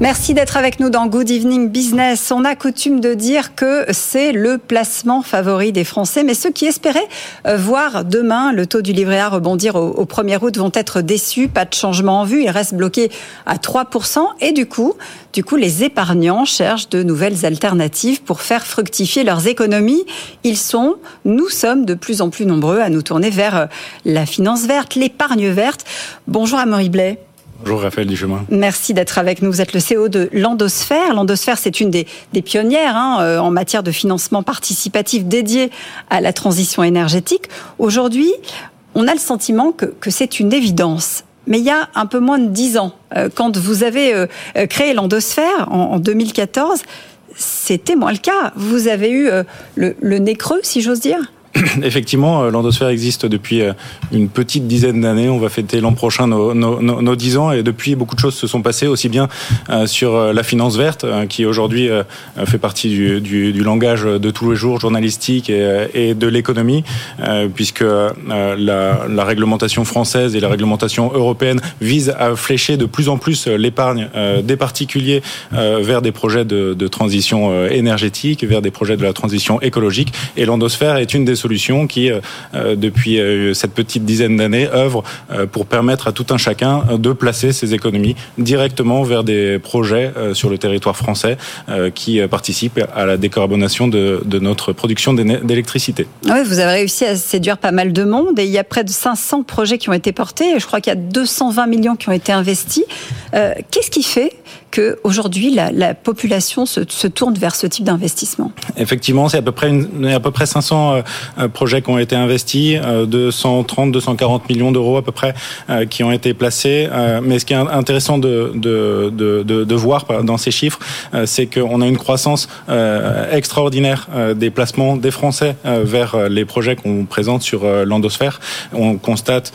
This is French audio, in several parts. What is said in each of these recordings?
Merci d'être avec nous dans Good Evening Business. On a coutume de dire que c'est le placement favori des Français, mais ceux qui espéraient euh, voir demain le taux du livret A rebondir au, 1er août vont être déçus. Pas de changement en vue, il reste bloqué à 3%. Et du coup, du coup, les épargnants cherchent de nouvelles alternatives pour faire fructifier leurs économies. Ils sont, nous sommes de plus en plus nombreux à nous tourner vers euh, la finance verte, l'épargne verte. Bonjour Amaury Blais. Bonjour Raphaël Duchemin. Merci d'être avec nous. Vous êtes le CEO de Landosphère. Landosphère, c'est une des, pionnières hein, euh, en matière de financement participatif dédié à la transition énergétique. Aujourd'hui, on a le sentiment que, c'est une évidence. Mais il y a un peu moins de dix ans, euh, quand vous avez euh, créé Landosphère en, 2014, c'était moins le cas. Vous avez eu le nez creux, si j'ose dire? effectivement, euh, l'endosphère existe depuis euh, une petite dizaine d'années. On va fêter l'an prochain nos, nos, 10 ans et depuis, beaucoup de choses se sont passées, aussi bien euh, sur la finance verte, qui aujourd'hui fait partie du, langage de tous les jours journalistique et, de l'économie, puisque la, la, réglementation française et la réglementation européenne visent à flécher de plus en plus l'épargne des particuliers vers des projets de, de transition énergétique, vers des projets de la transition écologique. Et l'endosphère est une des solutions qui, euh, euh, depuis euh, cette petite dizaine d'années, œuvre pour permettre à tout un chacun de placer ses économies directement vers des projets sur le territoire français qui participent à la décarbonation de, notre production d'électricité. Oui, vous avez réussi à séduire pas mal de monde et il y a près de 500 projets qui ont été portés. Je crois qu'il y a 220 millions qui ont été investis. Qu'est-ce qui fait que aujourd'hui la, la, population se, se, tourne vers ce type d'investissement Effectivement, c'est à peu près une, à peu près 500 euh, projets qui ont été investis, 230, euh, 240 millions d'euros à peu près euh, qui ont été placés. Mais ce qui est intéressant de, de, de, de voir dans ces chiffres, c'est qu'on a une croissance extraordinaire des placements des Français vers les projets qu'on présente sur l'endosphère. On constate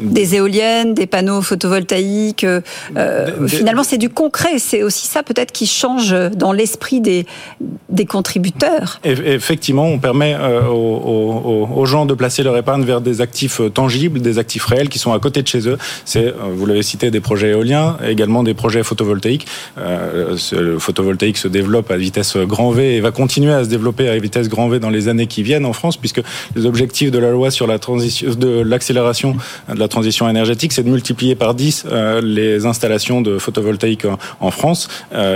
des éoliennes, des panneaux photovoltaïques. finalement, c'est du concret. C'est aussi ça peut-être qui change dans l'esprit des, contributeurs. Effectivement, on permet aux, aux, gens de placer leur épargne vers des actifs euh, tangibles, des actifs réels qui sont à côté de chez eux. C'est, euh, vous l'avez cité, des projets éoliens, également des projets photovoltaïques. Euh, le photovoltaïque se développe à vitesse grand V et va continuer à se développer à vitesse grand V dans les années qui viennent en France, puisque les objectifs de la loi sur l'accélération de la transition énergétique, c'est de multiplier par 10 les installations de photovoltaïque en, France.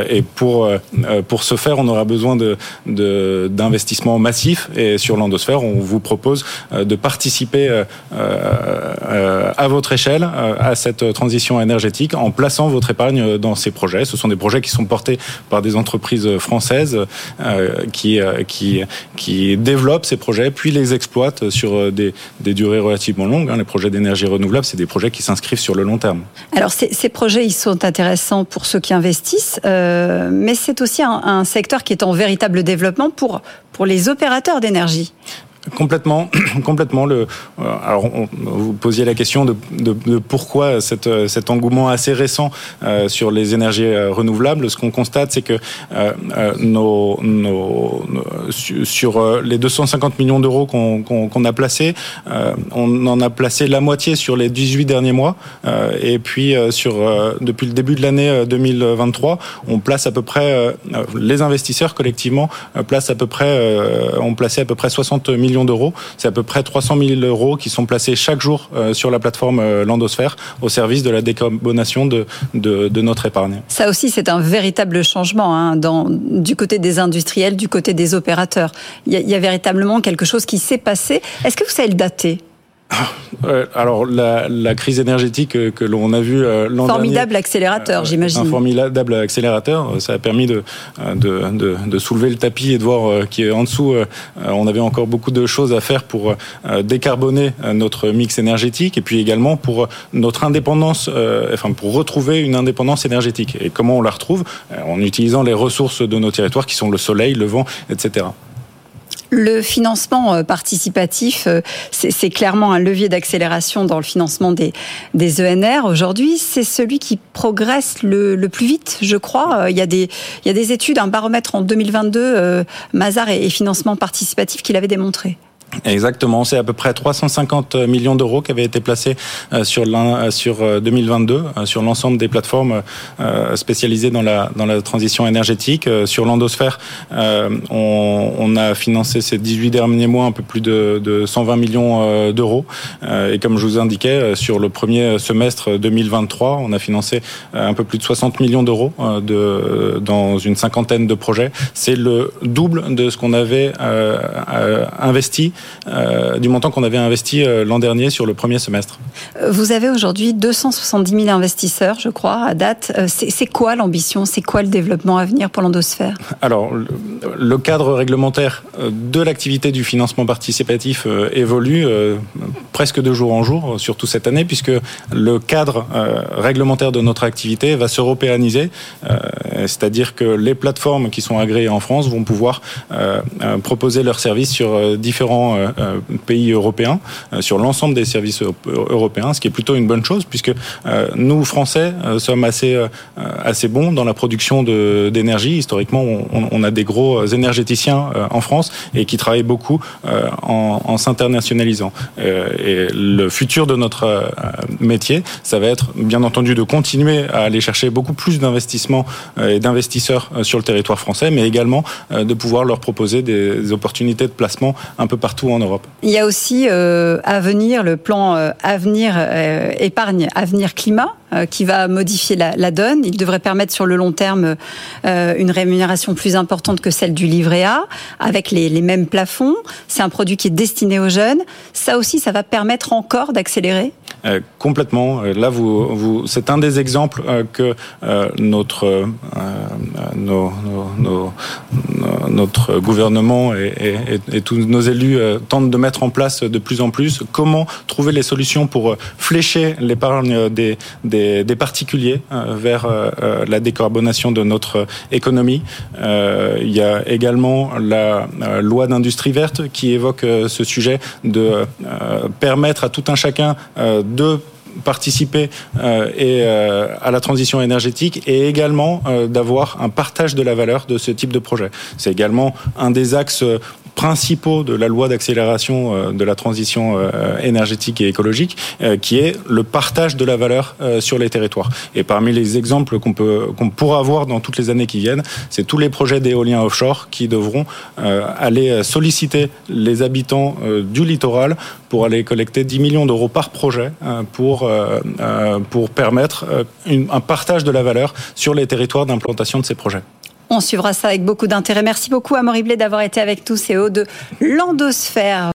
et pour pour ce faire, on aura besoin de d'investissements massifs. Et sur l'endosphère, on vous propose euh, de participer euh, euh, à votre échelle à cette transition énergétique en plaçant votre épargne dans ces projets. Ce sont des projets qui sont portés par des entreprises françaises qui, qui, qui développent ces projets, puis les exploitent sur des, des durées relativement longues. Hein. Les projets d'énergie renouvelable, c'est des projets qui s'inscrivent sur le long terme. Alors ces, ces, projets, ils sont intéressants pour ceux qui investissent, mais c'est aussi un, secteur qui est en véritable développement pour les opérateurs d'énergie. Complètement, complètement. Le, euh, alors, vous posiez la question de, pourquoi cette, cet engouement assez récent euh, sur les énergies euh, renouvelables. Ce qu'on constate, c'est que euh, sur les 250 millions d'euros qu'on qu'on a placés, on en a placé la moitié sur les 18 derniers mois, et puis sur depuis le début de l'année 2023, on place à peu près les investisseurs collectivement placent à peu près, ont placé à peu près 60 millions millions d'euros. C'est à peu près 300 000 euros qui sont placés chaque jour euh, sur la plateforme euh, Landosphère au service de la décarbonation de, de, notre épargne. Ça aussi, c'est un véritable changement hein, dans, du côté des industriels, du côté des opérateurs. Il y il y a véritablement quelque chose qui s'est passé. Est-ce que vous savez le dater? Alors la, la, crise énergétique que l'on a vue euh, l'an Formidable accélérateur, j'imagine. Un formidable accélérateur. Ça a permis de, de, de, de soulever le tapis et de voir qu'en dessous, on avait encore beaucoup de choses à faire pour décarboner notre mix énergétique et puis également pour notre indépendance, enfin pour retrouver une indépendance énergétique. Et comment on la retrouve? En utilisant les ressources de nos territoires qui sont le soleil, le vent, etc. Le financement euh, participatif, euh, c'est clairement un levier d'accélération dans le financement des, des ENR. Aujourd'hui, c'est celui qui progresse le, le, plus vite, je crois. Euh, il y, a des, il y a des études, un baromètre en 2022, Mazar et, et financement participatif qui l'avait démontré. Exactement, c'est à peu près 350 millions d'euros qui avaient été placés euh, sur euh, sur 2022 euh, sur l'ensemble des plateformes spécialisées dans la dans la transition énergétique. Sur l'endosphère, on, on, a financé ces 18 derniers mois un peu plus de, de 120 millions d'euros. Et comme je vous indiquais, sur le premier semestre 2023, on a financé un peu plus de 60 millions d'euros de dans une cinquantaine de projets. C'est le double de ce qu'on avait investi euh, du montant qu'on avait investi euh, l'an dernier sur le premier semestre. Euh, vous avez aujourd'hui 270 000 investisseurs, je crois, à date. C'est quoi l'ambition? C'est quoi le développement à venir pour l'endosphère? Alors, le cadre réglementaire de l'activité du financement participatif évolue presque de jour en jour, surtout cette année, puisque le cadre réglementaire de notre activité va s'européaniser, c'est-à-dire que les plateformes qui sont agréées en France vont pouvoir proposer leurs services sur différents euh, euh, pays européens, euh, sur l'ensemble des services européens, ce qui est plutôt une bonne chose, puisque nous, Français, sommes assez, assez bons dans la production d'énergie. Historiquement, on, a des gros énergéticiens en France et qui travaillent beaucoup en, s'internationalisant. Le futur de notre métier, ça va être bien entendu de continuer à aller chercher beaucoup plus d'investissements et d'investisseurs sur le territoire français, mais également de pouvoir leur proposer des opportunités de placement un peu partout en Europe. Il y a aussi euh, Avenir, le plan euh, Avenir euh, épargne, Avenir climat, euh, qui va modifier la, donne. Il devrait permettre sur le long terme une rémunération plus importante que celle du livret A, avec les, mêmes plafonds. C'est un produit qui est destiné aux jeunes. Ça aussi, ça va permettre encore d'accélérer euh, complètement. Là, c'est un des exemples euh, que euh, notre gouvernement et, tous nos élus tentent de mettre en place de plus en plus. Comment trouver les solutions pour flécher l'épargne des, des, des, particuliers vers la décarbonation de notre économie. Il y a également la loi d'industrie verte qui évoque ce sujet de permettre à tout un chacun de participer euh, et, euh, à la transition énergétique et également euh, d'avoir un partage de la valeur de ce type de projet. C'est également un des axes principaux de la loi d'accélération euh, de la transition euh, énergétique et écologique, euh, qui est le partage de la valeur sur les territoires. Et parmi les exemples qu'on peut qu'on pourra avoir dans toutes les années qui viennent, c'est tous les projets d'éolien offshore qui devront aller solliciter les habitants du littoral pour aller collecter 10 millions d'euros par projet pour pour permettre un partage de la valeur sur les territoires d'implantation de ces projets. On suivra ça avec beaucoup d'intérêt. Merci beaucoup à Blé d'avoir été avec tous et haut de l'endosphère.